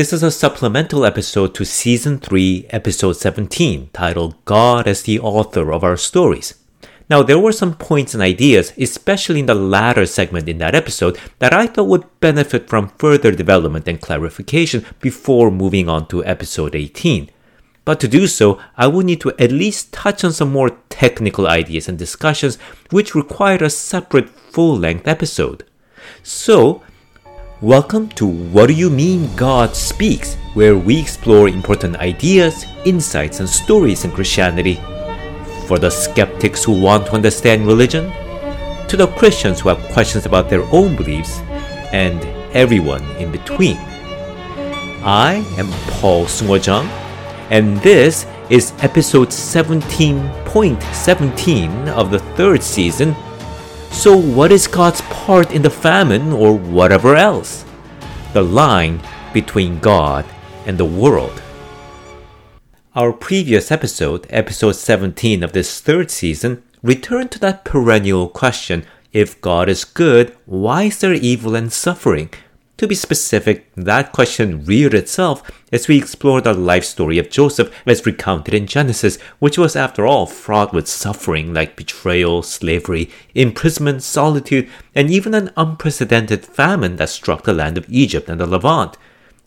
This is a supplemental episode to Season 3, Episode 17, titled God as the Author of Our Stories. Now, there were some points and ideas, especially in the latter segment in that episode, that I thought would benefit from further development and clarification before moving on to episode 18. But to do so, I would need to at least touch on some more technical ideas and discussions which require a separate full length episode. So, welcome to What Do You Mean God Speaks, where we explore important ideas, insights, and stories in Christianity for the skeptics who want to understand religion, to the Christians who have questions about their own beliefs, and everyone in between. I am Paul Seungoh Chung, and this is episode 17.17 of the third season. So, what is God's part in the famine or whatever else? The line between God and the world. Our previous episode, episode 17 of this third season, returned to that perennial question if God is good, why is there evil and suffering? To be specific, that question reared itself as we explored the life story of Joseph as recounted in Genesis, which was after all fraught with suffering like betrayal, slavery, imprisonment, solitude, and even an unprecedented famine that struck the land of Egypt and the Levant.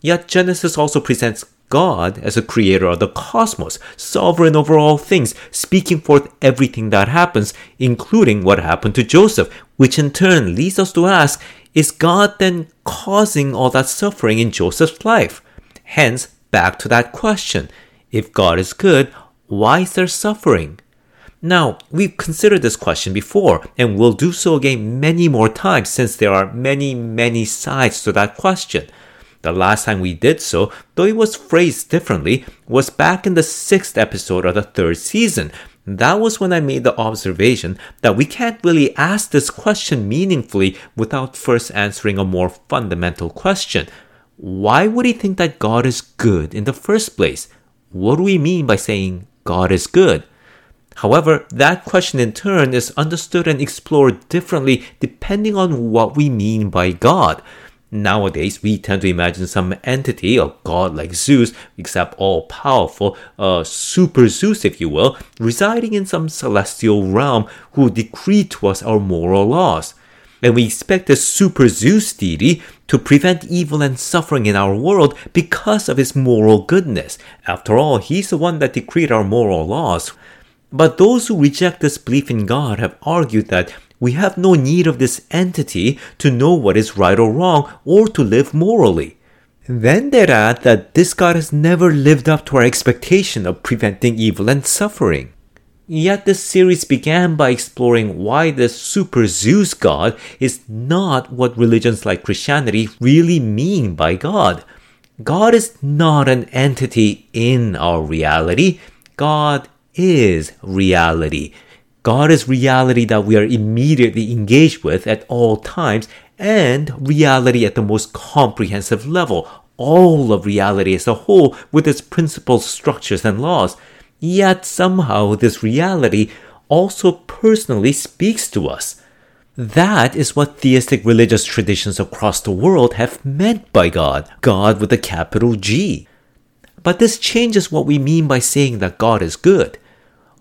Yet Genesis also presents God as a creator of the cosmos, sovereign over all things, speaking forth everything that happens, including what happened to Joseph, which in turn leads us to ask, is God then causing all that suffering in Joseph's life? Hence, back to that question. If God is good, why is there suffering? Now, we've considered this question before, and we'll do so again many more times since there are many, many sides to that question. The last time we did so, though it was phrased differently, was back in the sixth episode of the third season. That was when I made the observation that we can't really ask this question meaningfully without first answering a more fundamental question. Why would he think that God is good in the first place? What do we mean by saying God is good? However, that question in turn is understood and explored differently depending on what we mean by God. Nowadays, we tend to imagine some entity, a god like Zeus, except all powerful, uh, super Zeus, if you will, residing in some celestial realm who decree to us our moral laws. And we expect this super Zeus deity to prevent evil and suffering in our world because of his moral goodness. After all, he's the one that decreed our moral laws. But those who reject this belief in God have argued that we have no need of this entity to know what is right or wrong or to live morally. Then they add that this God has never lived up to our expectation of preventing evil and suffering. Yet this series began by exploring why this super Zeus God is not what religions like Christianity really mean by God. God is not an entity in our reality. God is reality. God is reality that we are immediately engaged with at all times and reality at the most comprehensive level, all of reality as a whole with its principles, structures, and laws. Yet somehow this reality also personally speaks to us. That is what theistic religious traditions across the world have meant by God, God with a capital G. But this changes what we mean by saying that God is good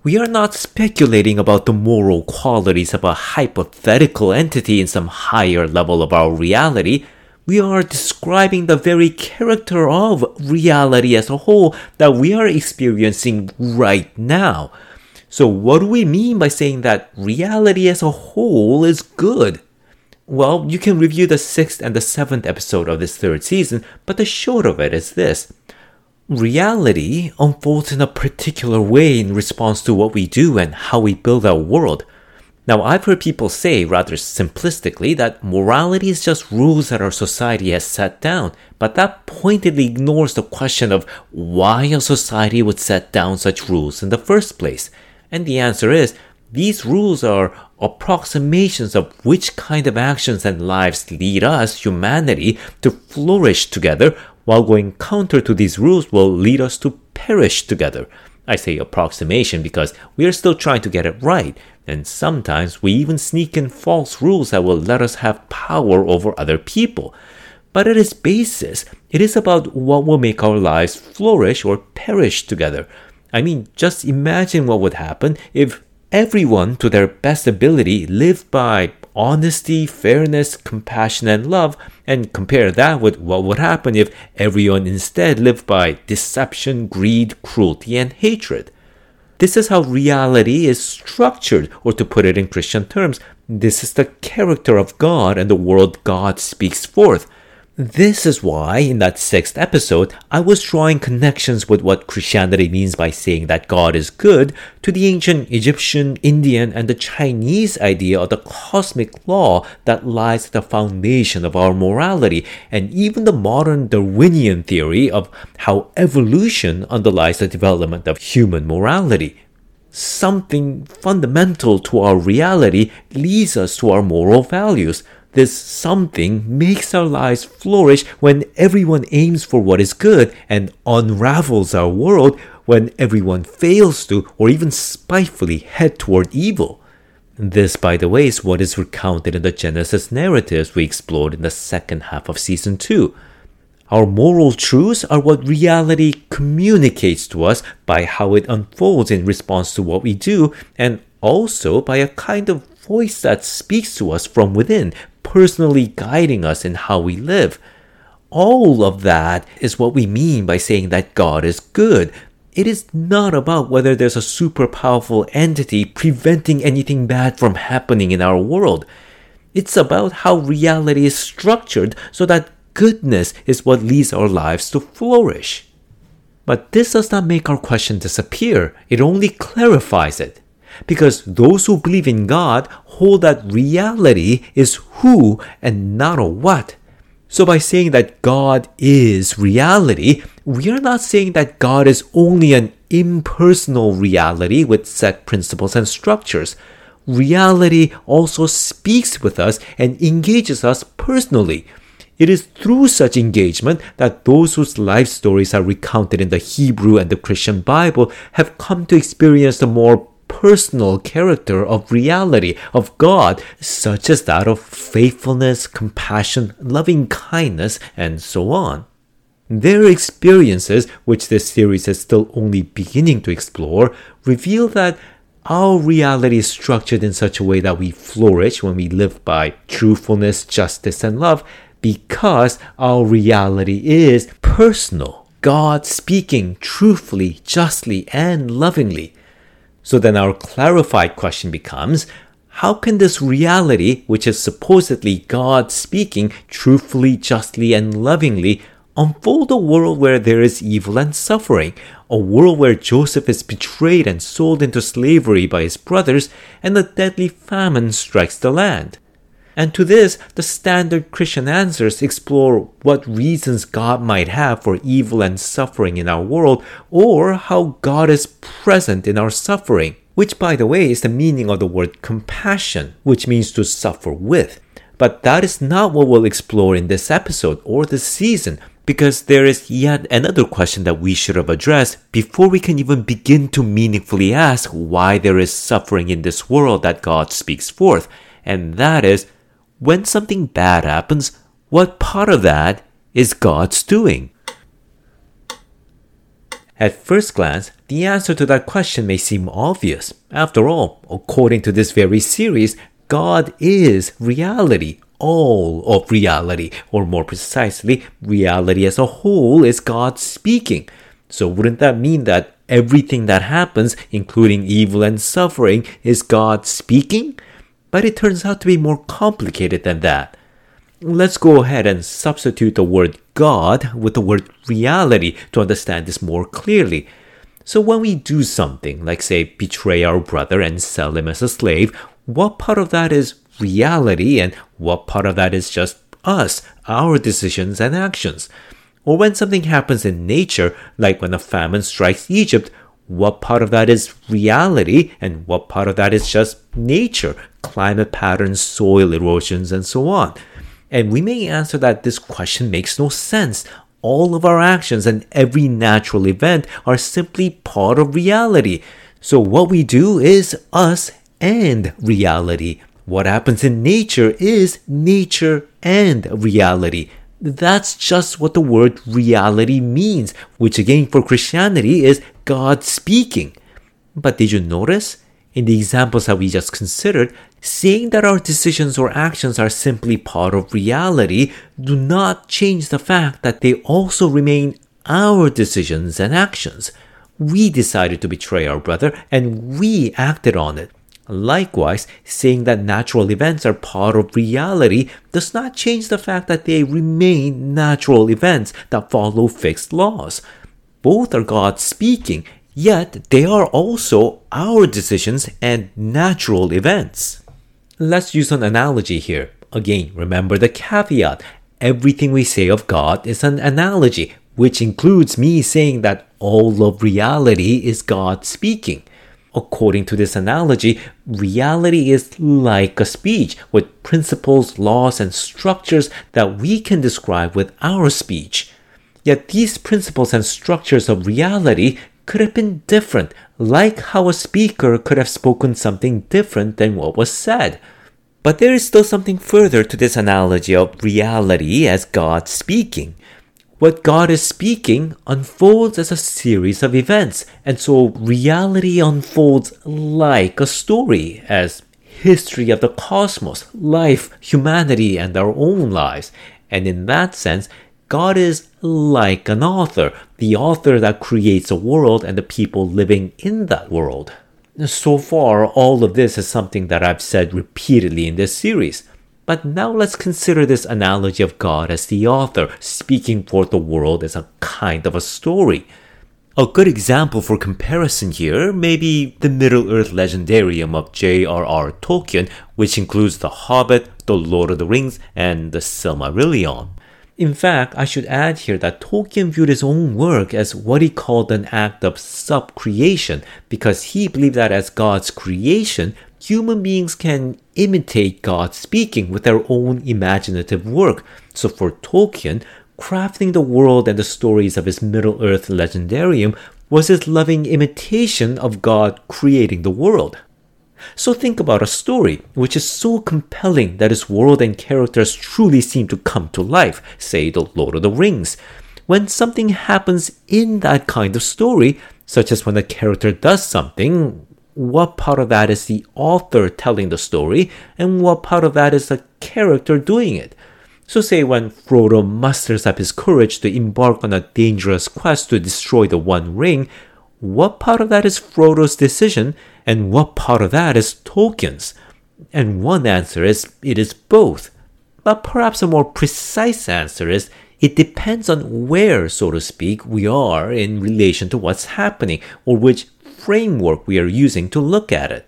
we are not speculating about the moral qualities of a hypothetical entity in some higher level of our reality. We are describing the very character of reality as a whole that we are experiencing right now. So, what do we mean by saying that reality as a whole is good? Well, you can review the sixth and the seventh episode of this third season, but the short of it is this reality unfolds in a particular way in response to what we do and how we build our world. Now, I've heard people say rather simplistically that morality is just rules that our society has set down, but that pointedly ignores the question of why a society would set down such rules in the first place. And the answer is these rules are approximations of which kind of actions and lives lead us, humanity, to flourish together while going counter to these rules will lead us to perish together. I say approximation because we are still trying to get it right, and sometimes we even sneak in false rules that will let us have power over other people. But at its basis, it is about what will make our lives flourish or perish together. I mean, just imagine what would happen if everyone, to their best ability, lived by honesty, fairness, compassion, and love, and compare that with what would happen if everyone instead lived by deception, greed, cruelty, and hatred. This is how reality is structured, or to put it in Christian terms, this is the character of God and the world God speaks forth. This is why, in that sixth episode, I was drawing connections with what Christianity means by saying that God is good to the ancient Egyptian, Indian, and the Chinese idea of the cosmic law that lies at the foundation of our morality, and even the modern Darwinian theory of how evolution underlies the development of human morality. Something fundamental to our reality leads us to our moral values this something makes our lives flourish when everyone aims for what is good and unravels our world when everyone fails to or even spitefully head toward evil. This, by the way, is what is recounted in the Genesis narratives we explored in the second half of season 2. Our moral truths are what reality communicates to us by how it unfolds in response to what we do, and also by a kind of voice that speaks to us from within personally guiding us in how we live. All of that is what we mean by saying that God is good. It is not about whether there's a super powerful entity preventing anything bad from happening in our world. It's about how reality is structured so that goodness is what leads our lives to flourish. But this does not make our question disappear, it only clarifies it because those who believe in God hold that reality is who and not a what. So, by saying that God is reality, we are not saying that God is only an impersonal reality with set principles and structures. Reality also speaks with us and engages us personally. It is through such engagement that those whose life stories are recounted in the Hebrew and the Christian Bible have come to experience the more personal character of reality of God, such as that of faithfulness, compassion, loving kindness, and so on. Their experiences, which this series is still only beginning to explore, reveal that our reality is structured in such a way that we flourish when we live by truthfulness, justice, and love because our reality is personal. God speaking truthfully, justly, and lovingly. So then our clarified question becomes how can this reality, which is supposedly God speaking truthfully, justly, and lovingly, unfold a world where there is evil and suffering, a world where Joseph is betrayed and sold into slavery by his brothers, and a deadly famine strikes the land? And to this, the standard Christian answers explore what reasons God might have for evil and suffering in our world, or how God is present in our suffering, which, by the way, is the meaning of the word compassion, which means to suffer with. But that is not what we'll explore in this episode or this season, because there is yet another question that we should have addressed before we can even begin to meaningfully ask why there is suffering in this world that God speaks forth, and that is when something bad happens, what part of that is God's doing? At first glance, the answer to that question may seem obvious. After all, according to this very series, God is reality, all of reality, or more precisely, reality as a whole is God speaking. So, wouldn't that mean that everything that happens, including evil and suffering, is God speaking? But it turns out to be more complicated than that. Let's go ahead and substitute the word God with the word reality to understand this more clearly. So when we do something, like say betray our brother and sell him as a slave, what part of that is reality and what part of that is just us, our decisions and actions? Or when something happens in nature, like when a famine strikes Egypt, what part of that is reality and what part of that is just nature, climate patterns, soil erosions, and so on. And we may answer that this question makes no sense. All of our actions and every natural event are simply part of reality. So what we do is us and reality. What happens in nature is nature and reality. That's just what the word reality means, which again for Christianity is God speaking. But did you notice? In the examples that we just considered, saying that our decisions or actions are simply part of reality do not change the fact that they also remain our decisions and actions. We decided to betray our brother and we acted on it. Likewise, saying that natural events are part of reality does not change the fact that they remain natural events that follow fixed laws. Both are God speaking, yet they are also our decisions and natural events. Let's use an analogy here. Again, remember the caveat. Everything we say of God is an analogy, which includes me saying that all of reality is God speaking. According to this analogy, reality is like a speech with principles, laws, and structures that we can describe with our speech. Yet these principles and structures of reality could have been different, like how a speaker could have spoken something different than what was said. But there is still something further to this analogy of reality as God speaking. What God is speaking unfolds as a series of events, and so reality unfolds like a story, as history of the cosmos, life, humanity, and our own lives. And in that sense, God is like an author, the author that creates a world and the people living in that world. So far, all of this is something that I've said repeatedly in this series. But now let's consider this analogy of God as the author, speaking for the world as a kind of a story. A good example for comparison here may be the Middle Earth legendarium of J.R.R. Tolkien, which includes The Hobbit, The Lord of the Rings, and The Silmarillion. In fact, I should add here that Tolkien viewed his own work as what he called an act of sub-creation because he believed that as God's creation, human beings can imitate God speaking with their own imaginative work. So for Tolkien, crafting the world and the stories of his Middle Earth legendarium was his loving imitation of God creating the world. So think about a story which is so compelling that its world and characters truly seem to come to life, say The Lord of the Rings. When something happens in that kind of story, such as when a character does something, what part of that is the author telling the story and what part of that is the character doing it. So, say when Frodo musters up his courage to embark on a dangerous quest to destroy the One Ring, what part of that is Frodo's decision and what part of that is Tolkien's? And one answer is it is both. But perhaps a more precise answer is it depends on where, so to speak, we are in relation to what's happening or which framework we are using to look at it.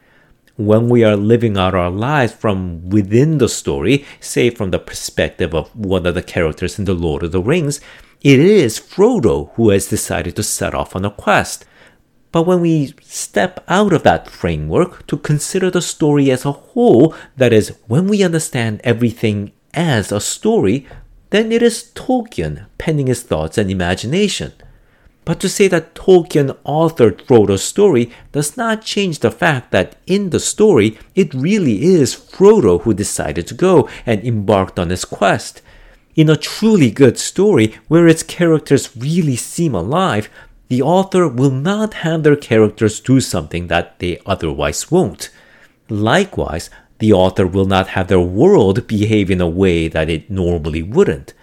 When we are living out our lives from within the story, say from the perspective of one of the characters in The Lord of the Rings, it is Frodo who has decided to set off on a quest. But when we step out of that framework to consider the story as a whole, that is, when we understand everything as a story, then it is Tolkien penning his thoughts and imagination. But to say that Tolkien authored Frodo's story does not change the fact that in the story, it really is Frodo who decided to go and embarked on his quest. In a truly good story, where its characters really seem alive, the author will not have their characters do something that they otherwise won't. Likewise, the author will not have their world behave in a way that it normally wouldn't.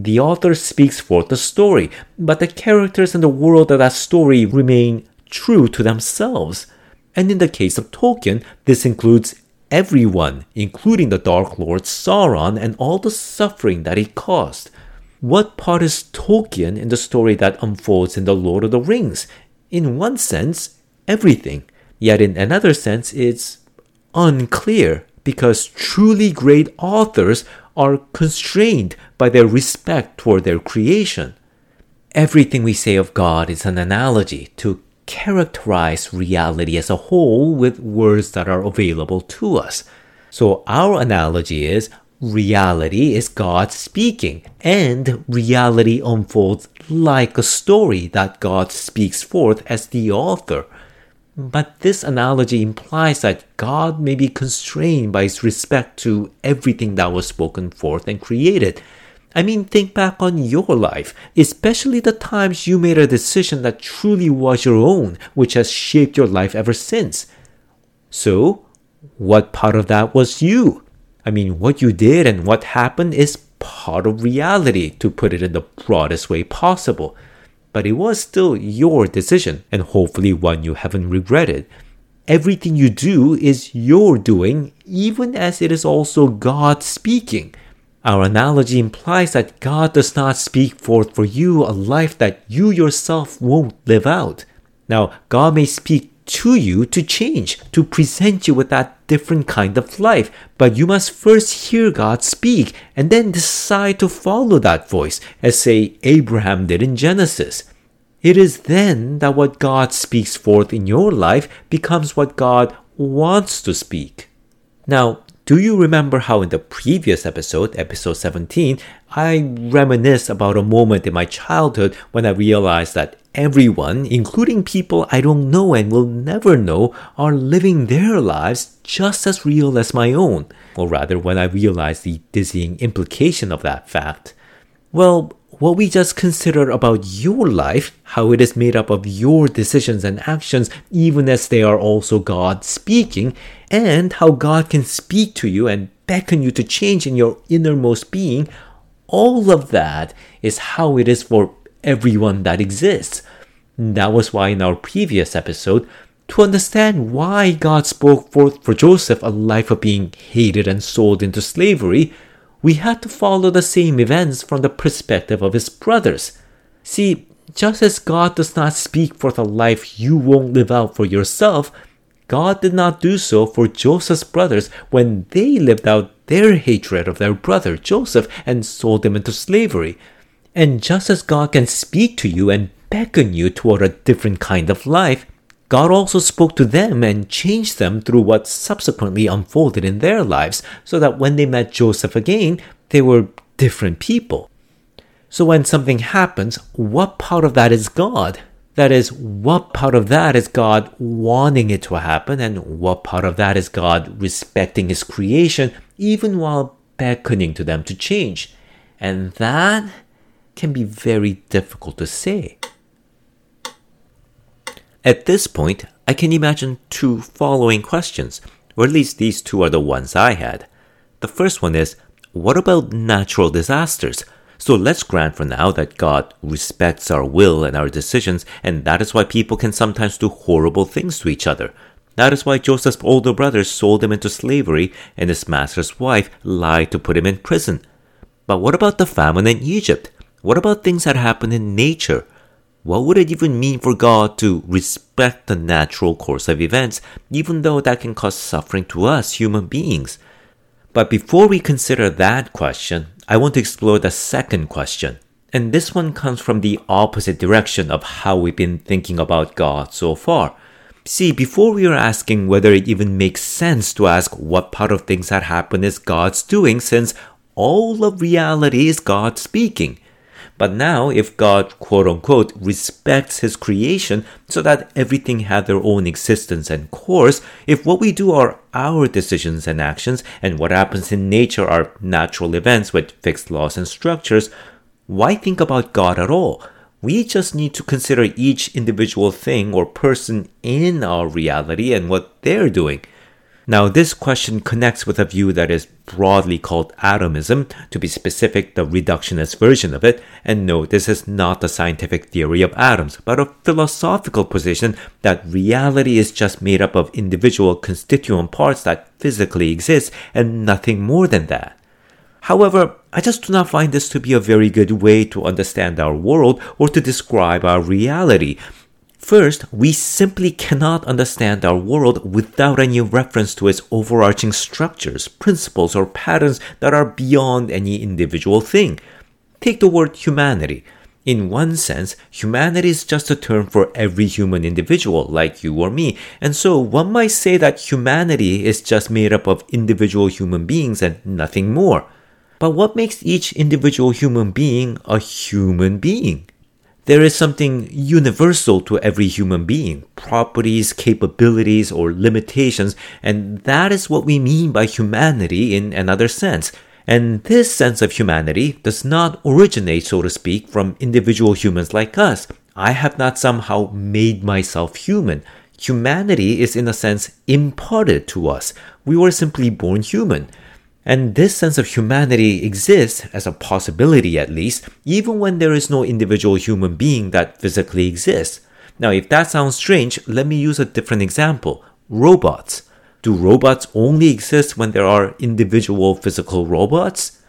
The author speaks forth the story, but the characters and the world of that story remain true to themselves. And in the case of Tolkien, this includes everyone, including the Dark Lord Sauron and all the suffering that he caused. What part is Tolkien in the story that unfolds in The Lord of the Rings? In one sense, everything. Yet in another sense, it's unclear because truly great authors are constrained by their respect toward their creation. Everything we say of God is an analogy to characterize reality as a whole with words that are available to us. So our analogy is reality is God speaking, and reality unfolds like a story that God speaks forth as the author. But this analogy implies that God may be constrained by his respect to everything that was spoken forth and created. I mean, think back on your life, especially the times you made a decision that truly was your own, which has shaped your life ever since. So, what part of that was you? I mean, what you did and what happened is part of reality, to put it in the broadest way possible. But it was still your decision, and hopefully one you haven't regretted. Everything you do is your doing, even as it is also God speaking. Our analogy implies that God does not speak forth for you a life that you yourself won't live out. Now, God may speak to you to change, to present you with that different kind of life. But you must first hear God speak and then decide to follow that voice, as say Abraham did in Genesis. It is then that what God speaks forth in your life becomes what God wants to speak. Now, do you remember how in the previous episode, episode 17, I reminisce about a moment in my childhood when I realized that everyone, including people I don't know and will never know, are living their lives just as real as my own? Or rather, when I realize the dizzying implication of that fact. Well, what we just considered about your life, how it is made up of your decisions and actions, even as they are also God speaking, and how God can speak to you and beckon you to change in your innermost being, all of that is how it is for everyone that exists. That was why in our previous episode, to understand why God spoke forth for Joseph a life of being hated and sold into slavery, we had to follow the same events from the perspective of his brothers. See, just as God does not speak forth a life you won't live out for yourself, God did not do so for Joseph's brothers when they lived out their hatred of their brother Joseph and sold him into slavery. And just as God can speak to you and beckon you toward a different kind of life, God also spoke to them and changed them through what subsequently unfolded in their lives, so that when they met Joseph again, they were different people. So when something happens, what part of that is God? That is, what part of that is God wanting it to happen, and what part of that is God respecting His creation, even while beckoning to them to change? And that can be very difficult to say. At this point, I can imagine two following questions, or at least these two are the ones I had. The first one is what about natural disasters? So let's grant for now that God respects our will and our decisions, and that is why people can sometimes do horrible things to each other. That is why Joseph's older brothers sold him into slavery and his master's wife lied to put him in prison. But what about the famine in Egypt? What about things that happen in nature? What would it even mean for God to respect the natural course of events, even though that can cause suffering to us human beings? But before we consider that question, I want to explore the second question. And this one comes from the opposite direction of how we've been thinking about God so far. See, before we were asking whether it even makes sense to ask what part of things that happen is God's doing, since all of reality is God speaking. But now, if God, quote unquote, respects His creation so that everything had their own existence and course, if what we do are our decisions and actions, and what happens in nature are natural events with fixed laws and structures, why think about God at all? We just need to consider each individual thing or person in our reality and what they're doing. Now, this question connects with a view that is broadly called atomism, to be specific, the reductionist version of it. And no, this is not the scientific theory of atoms, but a philosophical position that reality is just made up of individual constituent parts that physically exist and nothing more than that. However, I just do not find this to be a very good way to understand our world or to describe our reality, First, we simply cannot understand our world without any reference to its overarching structures, principles, or patterns that are beyond any individual thing. Take the word humanity. In one sense, humanity is just a term for every human individual, like you or me, and so one might say that humanity is just made up of individual human beings and nothing more. But what makes each individual human being a human being? There is something universal to every human being properties, capabilities, or limitations, and that is what we mean by humanity in another sense. And this sense of humanity does not originate, so to speak, from individual humans like us. I have not somehow made myself human. Humanity is, in a sense, imparted to us. We were simply born human. And this sense of humanity exists, as a possibility at least, even when there is no individual human being that physically exists. Now, if that sounds strange, let me use a different example robots. Do robots only exist when there are individual physical robots?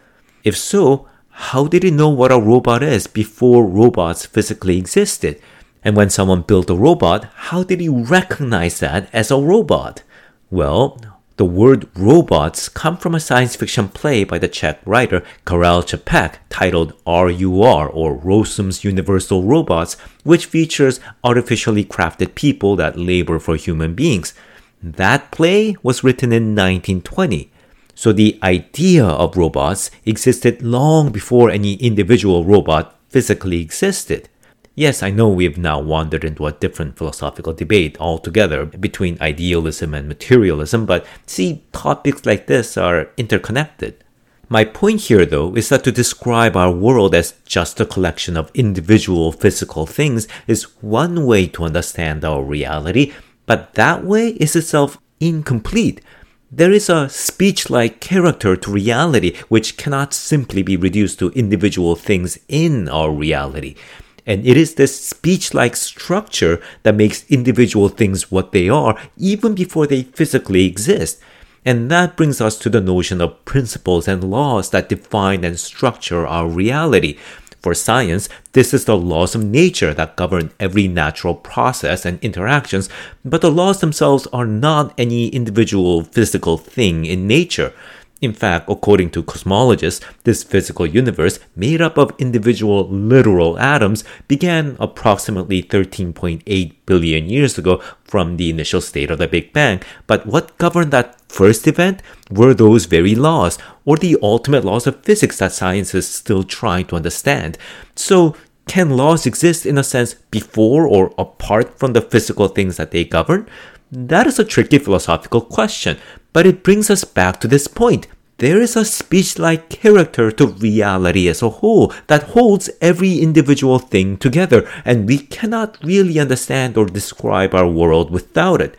If so, how did he know what a robot is before robots physically existed? And when someone built a robot, how did he recognize that as a robot? Well, the word robots come from a science fiction play by the Czech writer Karel Čapek titled RUR or Rossum's Universal Robots, which features artificially crafted people that labor for human beings. That play was written in 1920. So the idea of robots existed long before any individual robot physically existed. Yes, I know we've now wandered into a different philosophical debate altogether between idealism and materialism, but see, topics like this are interconnected. My point here, though, is that to describe our world as just a collection of individual physical things is one way to understand our reality, but that way is itself incomplete. There is a speech like character to reality which cannot simply be reduced to individual things in our reality. And it is this speech like structure that makes individual things what they are even before they physically exist. And that brings us to the notion of principles and laws that define and structure our reality. For science, this is the laws of nature that govern every natural process and interactions, but the laws themselves are not any individual physical thing in nature. In fact, according to cosmologists, this physical universe, made up of individual literal atoms, began approximately 13.8 billion years ago from the initial state of the Big Bang. But what governed that first event were those very laws, or the ultimate laws of physics that science is still trying to understand. So, can laws exist in a sense before or apart from the physical things that they govern? That is a tricky philosophical question, but it brings us back to this point. There is a speech like character to reality as a whole that holds every individual thing together, and we cannot really understand or describe our world without it.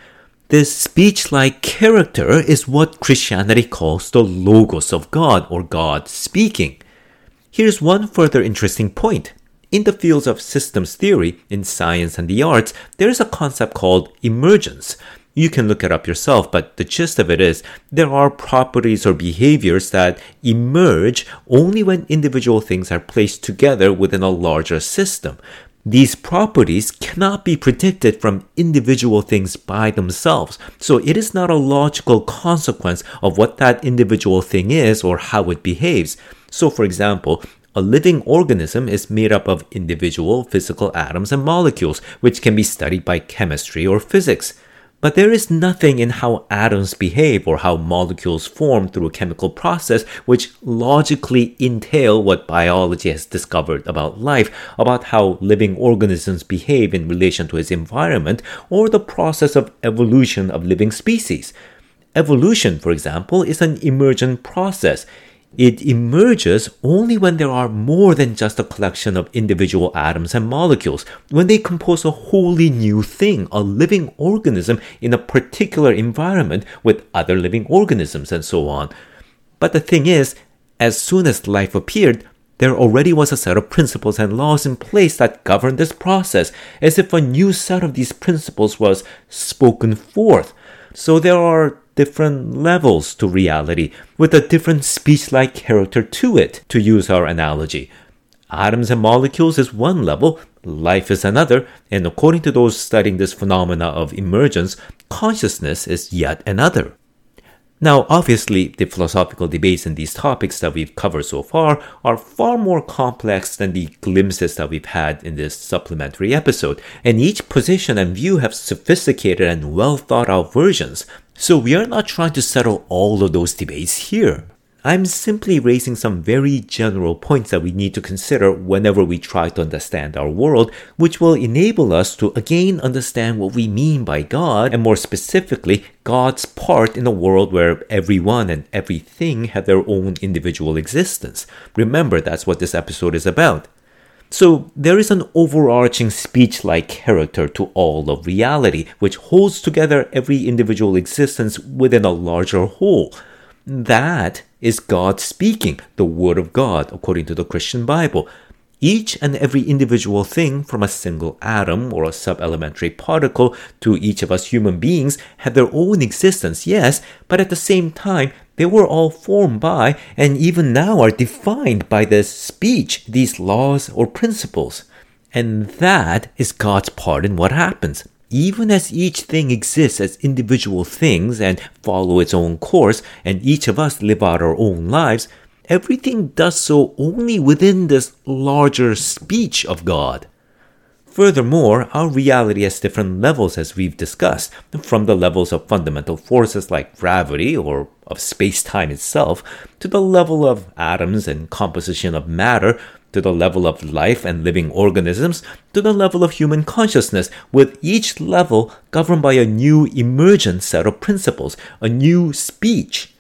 This speech like character is what Christianity calls the Logos of God or God speaking. Here's one further interesting point. In the fields of systems theory, in science and the arts, there is a concept called emergence. You can look it up yourself, but the gist of it is there are properties or behaviors that emerge only when individual things are placed together within a larger system. These properties cannot be predicted from individual things by themselves, so it is not a logical consequence of what that individual thing is or how it behaves. So, for example, a living organism is made up of individual physical atoms and molecules, which can be studied by chemistry or physics. But there is nothing in how atoms behave or how molecules form through a chemical process which logically entail what biology has discovered about life, about how living organisms behave in relation to its environment, or the process of evolution of living species. Evolution, for example, is an emergent process. It emerges only when there are more than just a collection of individual atoms and molecules, when they compose a wholly new thing, a living organism in a particular environment with other living organisms and so on. But the thing is, as soon as life appeared, there already was a set of principles and laws in place that govern this process, as if a new set of these principles was spoken forth. So there are different levels to reality with a different speech like character to it, to use our analogy. Atoms and molecules is one level, life is another, and according to those studying this phenomena of emergence, consciousness is yet another. Now, obviously, the philosophical debates in these topics that we've covered so far are far more complex than the glimpses that we've had in this supplementary episode, and each position and view have sophisticated and well thought out versions, so we are not trying to settle all of those debates here. I'm simply raising some very general points that we need to consider whenever we try to understand our world, which will enable us to again understand what we mean by God, and more specifically, God's part in a world where everyone and everything have their own individual existence. Remember, that's what this episode is about. So there is an overarching speech like character to all of reality, which holds together every individual existence within a larger whole. That is God speaking, the Word of God, according to the Christian Bible. Each and every individual thing, from a single atom or a sub-elementary particle to each of us human beings, have their own existence, yes, but at the same time, they were all formed by and even now are defined by this speech, these laws or principles. And that is God's part in what happens even as each thing exists as individual things and follow its own course, and each of us live out our own lives, everything does so only within this larger speech of God. Furthermore, our reality has different levels as we've discussed, from the levels of fundamental forces like gravity or of space time itself, to the level of atoms and composition of matter, to the level of life and living organisms, to the level of human consciousness, with each level governed by a new emergent set of principles, a new speech.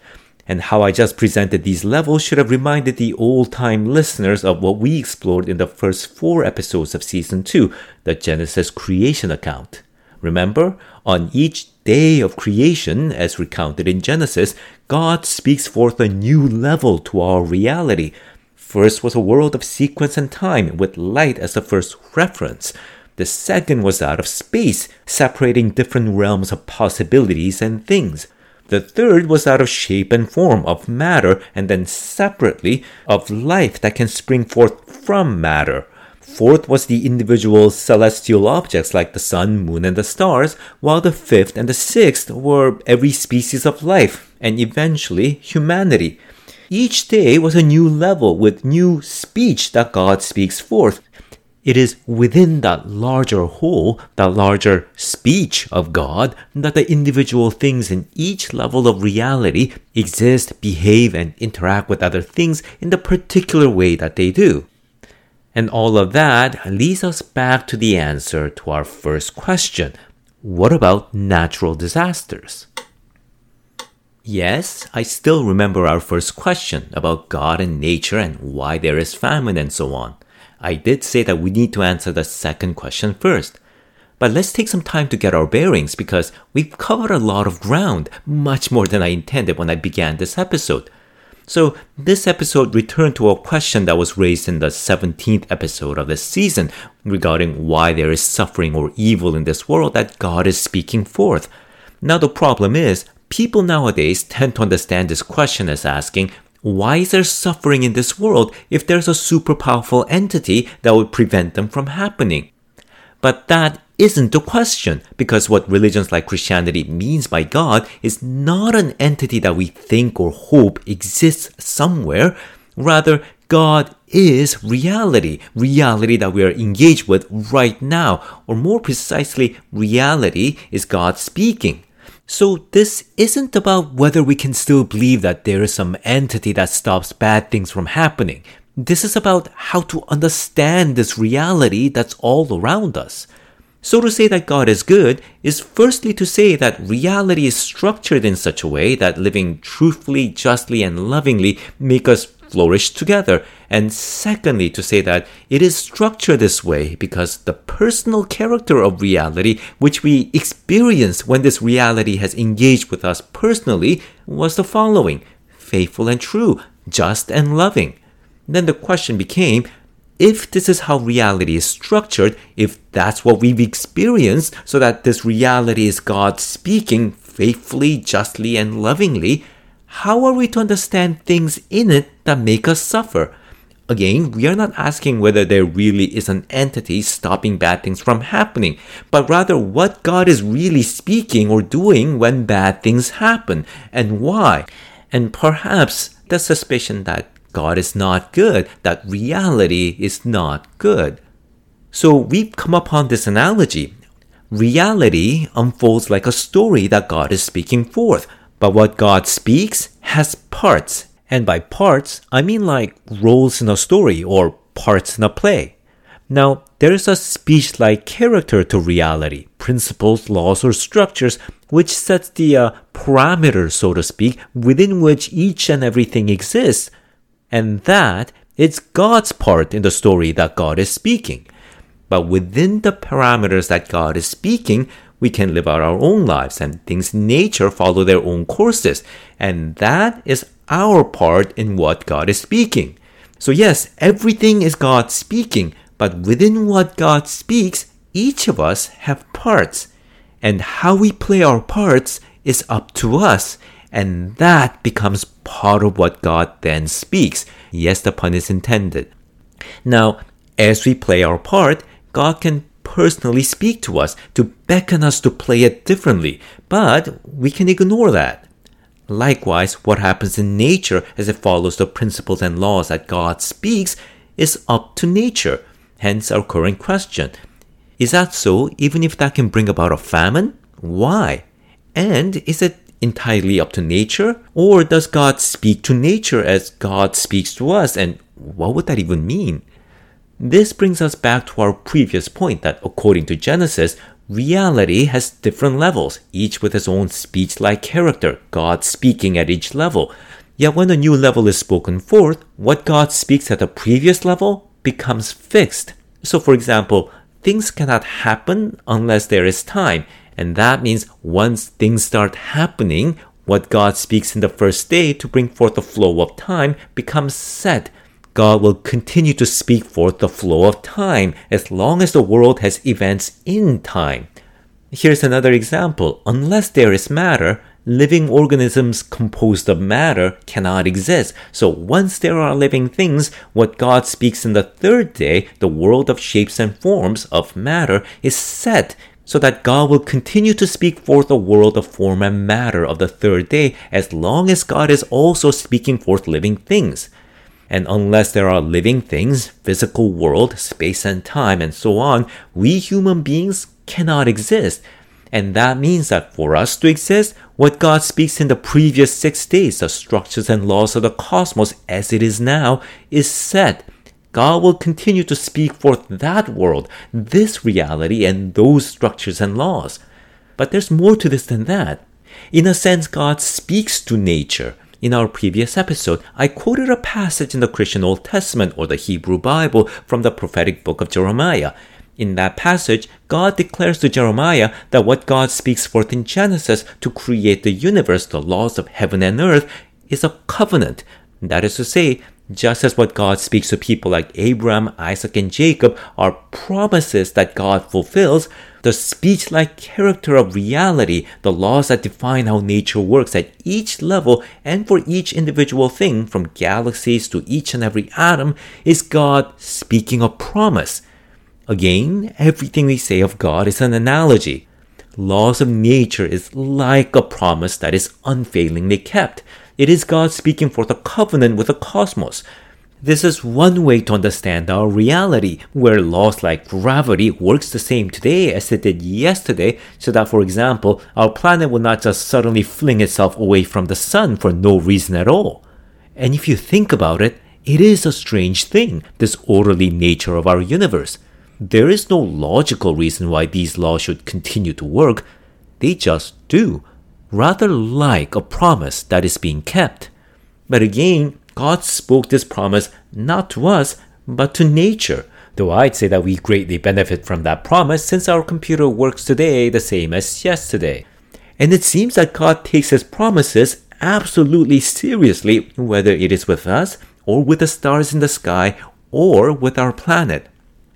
And how I just presented these levels should have reminded the old time listeners of what we explored in the first four episodes of season 2, the Genesis creation account. Remember, on each day of creation, as recounted in Genesis, God speaks forth a new level to our reality, First was a world of sequence and time, with light as the first reference. The second was that of space, separating different realms of possibilities and things. The third was out of shape and form, of matter, and then separately, of life that can spring forth from matter. Fourth was the individual celestial objects like the sun, moon, and the stars, while the fifth and the sixth were every species of life, and eventually humanity. Each day was a new level with new speech that God speaks forth. It is within that larger whole, that larger speech of God, that the individual things in each level of reality exist, behave, and interact with other things in the particular way that they do. And all of that leads us back to the answer to our first question. What about natural disasters? Yes, I still remember our first question about God and nature and why there is famine and so on. I did say that we need to answer the second question first. But let's take some time to get our bearings because we've covered a lot of ground, much more than I intended when I began this episode. So, this episode returned to a question that was raised in the 17th episode of this season regarding why there is suffering or evil in this world that God is speaking forth. Now, the problem is, People nowadays tend to understand this question as asking, why is there suffering in this world if there's a super powerful entity that would prevent them from happening? But that isn't the question, because what religions like Christianity means by God is not an entity that we think or hope exists somewhere. Rather, God is reality, reality that we are engaged with right now, or more precisely, reality is God speaking. So this isn't about whether we can still believe that there is some entity that stops bad things from happening. This is about how to understand this reality that's all around us. So to say that God is good is firstly to say that reality is structured in such a way that living truthfully, justly, and lovingly make us flourish together. And secondly, to say that it is structured this way because the personal character of reality, which we experience when this reality has engaged with us personally, was the following faithful and true, just and loving. Then the question became if this is how reality is structured, if that's what we've experienced, so that this reality is God speaking faithfully, justly, and lovingly, how are we to understand things in it that make us suffer? Again, we are not asking whether there really is an entity stopping bad things from happening, but rather what God is really speaking or doing when bad things happen and why. And perhaps the suspicion that God is not good, that reality is not good. So we've come upon this analogy. Reality unfolds like a story that God is speaking forth. But what God speaks has parts, And by parts, I mean like roles in a story or parts in a play. Now, there is a speech like character to reality, principles, laws, or structures which sets the uh, parameters, so to speak, within which each and everything exists. And that is God's part in the story that God is speaking. But within the parameters that God is speaking, we can live out our own lives and things in nature follow their own courses. And that is our part in what God is speaking. So, yes, everything is God speaking, but within what God speaks, each of us have parts. And how we play our parts is up to us. And that becomes part of what God then speaks. Yes, the pun is intended. Now, as we play our part, God can personally speak to us to beckon us to play it differently, but we can ignore that. Likewise, what happens in nature as it follows the principles and laws that God speaks is up to nature. Hence our current question. Is that so even if that can bring about a famine? Why? And is it entirely up to nature? Or does God speak to nature as God speaks to us? And what would that even mean? This brings us back to our previous point that according to Genesis, reality has different levels, each with its own speech like character, God speaking at each level. Yet when a new level is spoken forth, what God speaks at the previous level becomes fixed. So, for example, things cannot happen unless there is time. And that means once things start happening, what God speaks in the first day to bring forth the flow of time becomes set. God will continue to speak forth the flow of time as long as the world has events in time. Here's another example. Unless there is matter, living organisms composed of matter cannot exist. So once there are living things, what God speaks in the third day, the world of shapes and forms of matter, is set so that God will continue to speak forth the world of form and matter of the third day as long as God is also speaking forth living things. And unless there are living things, physical world, space and time, and so on, we human beings cannot exist. And that means that for us to exist, what God speaks in the previous six days, the structures and laws of the cosmos as it is now, is set. God will continue to speak forth that world, this reality, and those structures and laws. But there's more to this than that. In a sense, God speaks to nature. In our previous episode, I quoted a passage in the Christian Old Testament or the Hebrew Bible from the prophetic book of Jeremiah. In that passage, God declares to Jeremiah that what God speaks forth in Genesis to create the universe, the laws of heaven and earth, is a covenant. That is to say, just as what God speaks to people like Abraham, Isaac, and Jacob are promises that God fulfills, the speech like character of reality, the laws that define how nature works at each level and for each individual thing, from galaxies to each and every atom, is God speaking a promise. Again, everything we say of God is an analogy. Laws of nature is like a promise that is unfailingly kept. It is God speaking forth a covenant with the cosmos. This is one way to understand our reality, where laws like gravity works the same today as it did yesterday, so that, for example, our planet will not just suddenly fling itself away from the sun for no reason at all. And if you think about it, it is a strange thing, this orderly nature of our universe. There is no logical reason why these laws should continue to work. They just do, rather like a promise that is being kept. But again, God spoke this promise not to us, but to nature. Though I'd say that we greatly benefit from that promise since our computer works today the same as yesterday. And it seems that God takes his promises absolutely seriously, whether it is with us, or with the stars in the sky, or with our planet.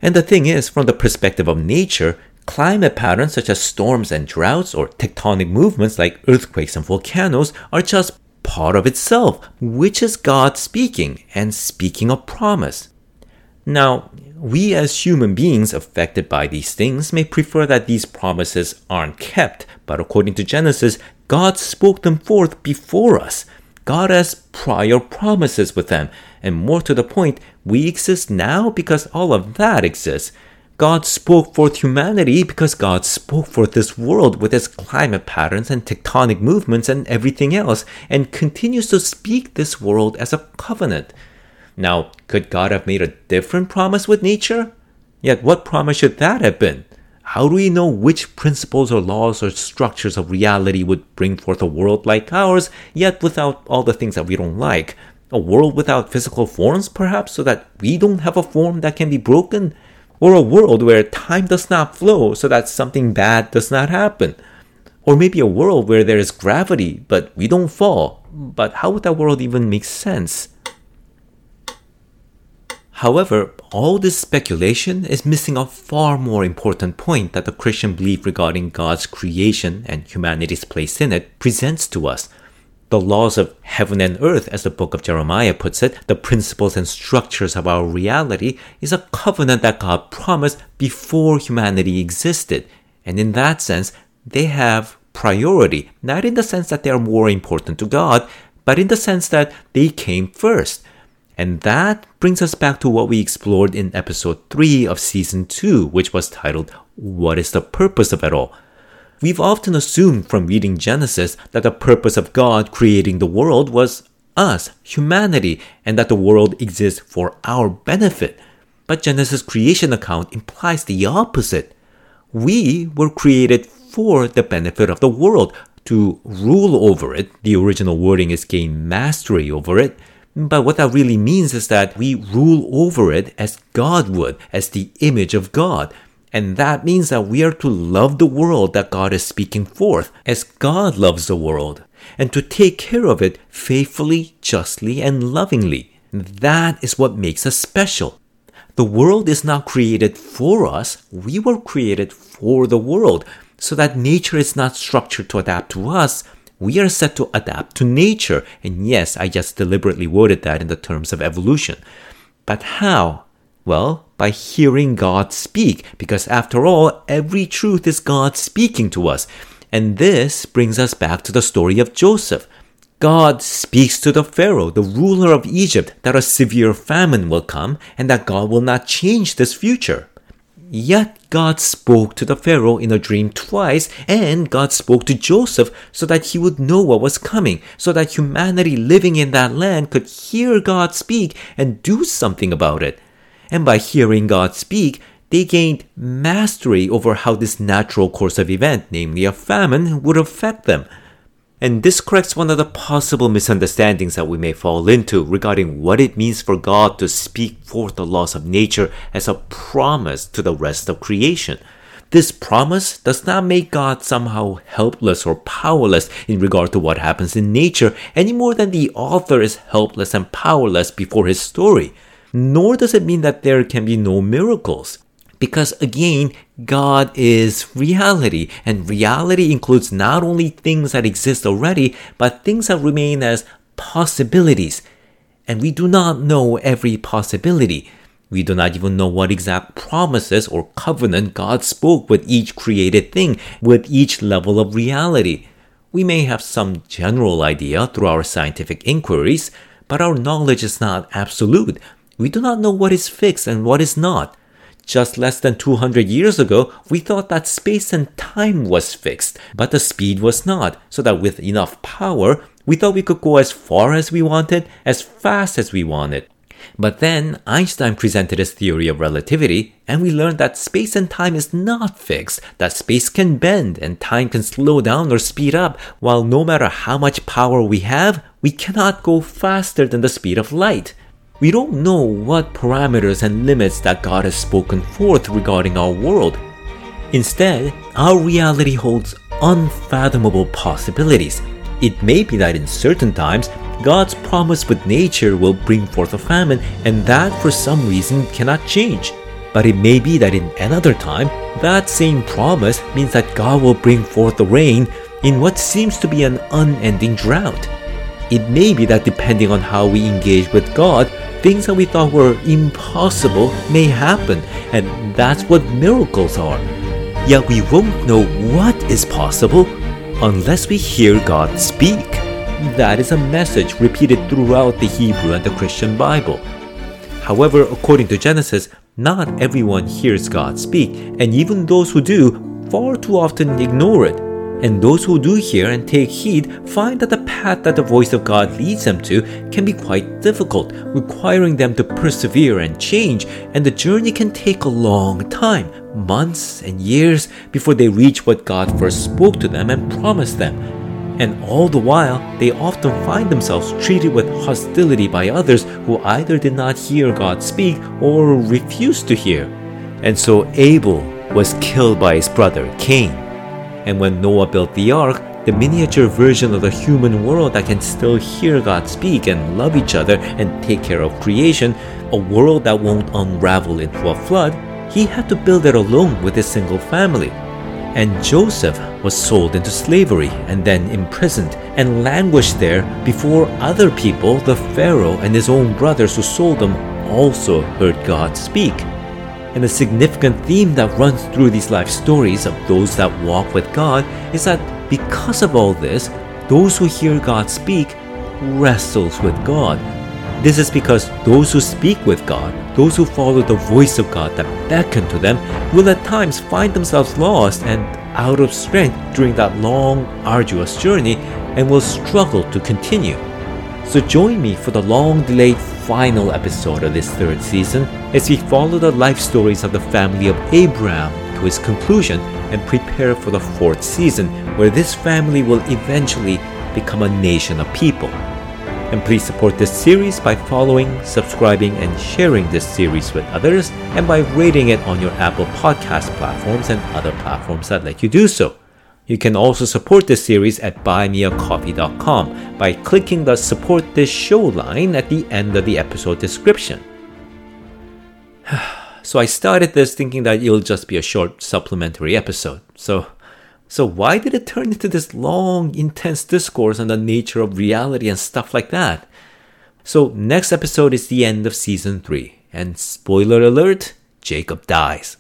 And the thing is, from the perspective of nature, climate patterns such as storms and droughts or tectonic movements like earthquakes and volcanoes are just part of itself, which is God speaking and speaking a promise. Now, we as human beings affected by these things may prefer that these promises aren't kept, but according to Genesis, God spoke them forth before us. God has prior promises with them, and more to the point, we exist now because all of that exists. God spoke forth humanity because God spoke forth this world with its climate patterns and tectonic movements and everything else, and continues to speak this world as a covenant. Now, could God have made a different promise with nature? Yet, what promise should that have been? How do we know which principles or laws or structures of reality would bring forth a world like ours, yet without all the things that we don't like? A world without physical forms, perhaps, so that we don't have a form that can be broken? Or a world where time does not flow so that something bad does not happen? Or maybe a world where there is gravity, but we don't fall. But how would that world even make sense? However, all this speculation is missing a far more important point that the Christian belief regarding God's creation and humanity's place in it presents to us. The laws of heaven and earth, as the book of Jeremiah puts it, the principles and structures of our reality, is a covenant that God promised before humanity existed. And in that sense, they have priority, not in the sense that they are more important to God, but in the sense that they came first. And that brings us back to what we explored in episode 3 of season 2, which was titled, What is the Purpose of It All? We've often assumed from reading Genesis that the purpose of God creating the world was us, humanity, and that the world exists for our benefit. But Genesis' creation account implies the opposite. We were created for the benefit of the world, to rule over it. The original wording is gain mastery over it but what that really means is that we rule over it as God would, as the image of God. And that means that we are to love the world that God is speaking forth, as God loves the world, and to take care of it faithfully, justly, and lovingly. That is what makes us special. The world is not created for us, we were created for the world, so that nature is not structured to adapt to us, we are set to adapt to nature. And yes, I just deliberately worded that in the terms of evolution. But how? Well, by hearing God speak, because after all, every truth is God speaking to us. And this brings us back to the story of Joseph. God speaks to the Pharaoh, the ruler of Egypt, that a severe famine will come and that God will not change this future. Yet God spoke to the Pharaoh in a dream twice, and God spoke to Joseph so that he would know what was coming, so that humanity living in that land could hear God speak and do something about it. And by hearing God speak, they gained mastery over how this natural course of event, namely a famine, would affect them. And this corrects one of the possible misunderstandings that we may fall into regarding what it means for God to speak forth the laws of nature as a promise to the rest of creation. This promise does not make God somehow helpless or powerless in regard to what happens in nature any more than the author is helpless and powerless before his story. Nor does it mean that there can be no miracles. Because again, God is reality, and reality includes not only things that exist already, but things that remain as possibilities. And we do not know every possibility. We do not even know what exact promises or covenant God spoke with each created thing, with each level of reality. We may have some general idea through our scientific inquiries, but our knowledge is not absolute. We do not know what is fixed and what is not. Just less than 200 years ago, we thought that space and time was fixed, but the speed was not, so that with enough power, we thought we could go as far as we wanted, as fast as we wanted. But then Einstein presented his theory of relativity, and we learned that space and time is not fixed, that space can bend and time can slow down or speed up, while no matter how much power we have, we cannot go faster than the speed of light. We don't know what parameters and limits that God has spoken forth regarding our world. Instead, our reality holds unfathomable possibilities. It may be that in certain times, God's promise with nature will bring forth a famine, and that for some reason cannot change. But it may be that in another time, that same promise means that God will bring forth the rain in what seems to be an unending drought. It may be that depending on how we engage with God, things that we thought were impossible may happen, and that's what miracles are. Yet we won't know what is possible unless we hear God speak. That is a message repeated throughout the Hebrew and the Christian Bible. However, according to Genesis, Not everyone hears God speak, and even those who do far too often ignore it. And those who do hear and take heed find that the path that the voice of God leads them to can be quite difficult, requiring them to persevere and change, and the journey can take a long time months and years before they reach what God first spoke to them and promised them. And all the while, they often find themselves treated with hostility by others who either did not hear God speak or refused to hear. And so Abel was killed by his brother Cain. And when Noah built the ark, the miniature version of the human world that can still hear God speak and love each other and take care of creation, a world that won't unravel into a flood, he had to build it alone with his single family. And Joseph was sold into slavery and then imprisoned and languished there before other people, the Pharaoh and his own brothers who sold him, also heard God speak. And a significant theme that runs through these life stories of those that walk with God is that because of all this, those who hear God speak wrestles with God. This is because those who speak with God, those who follow the voice of God that beckon to them, will at times find themselves lost and out of strength during that long, arduous journey and will struggle to continue. So join me for the long delayed final episode of this third season as we follow the life stories of the family of Abraham to its conclusion and prepare for the fourth season where this family will eventually become a nation of people. And please support this series by following, subscribing, and sharing this series with others, and by rating it on your Apple Podcast platforms and other platforms that let you do so. You can also support this series at buymeacoffee.com by clicking the support this show line at the end of the episode description. so I started this thinking that it'll just be a short supplementary episode. So so why did it turn into this long, intense discourse on the nature of reality and stuff like that? So next episode is the end of season 3 and spoiler alert, Jacob dies.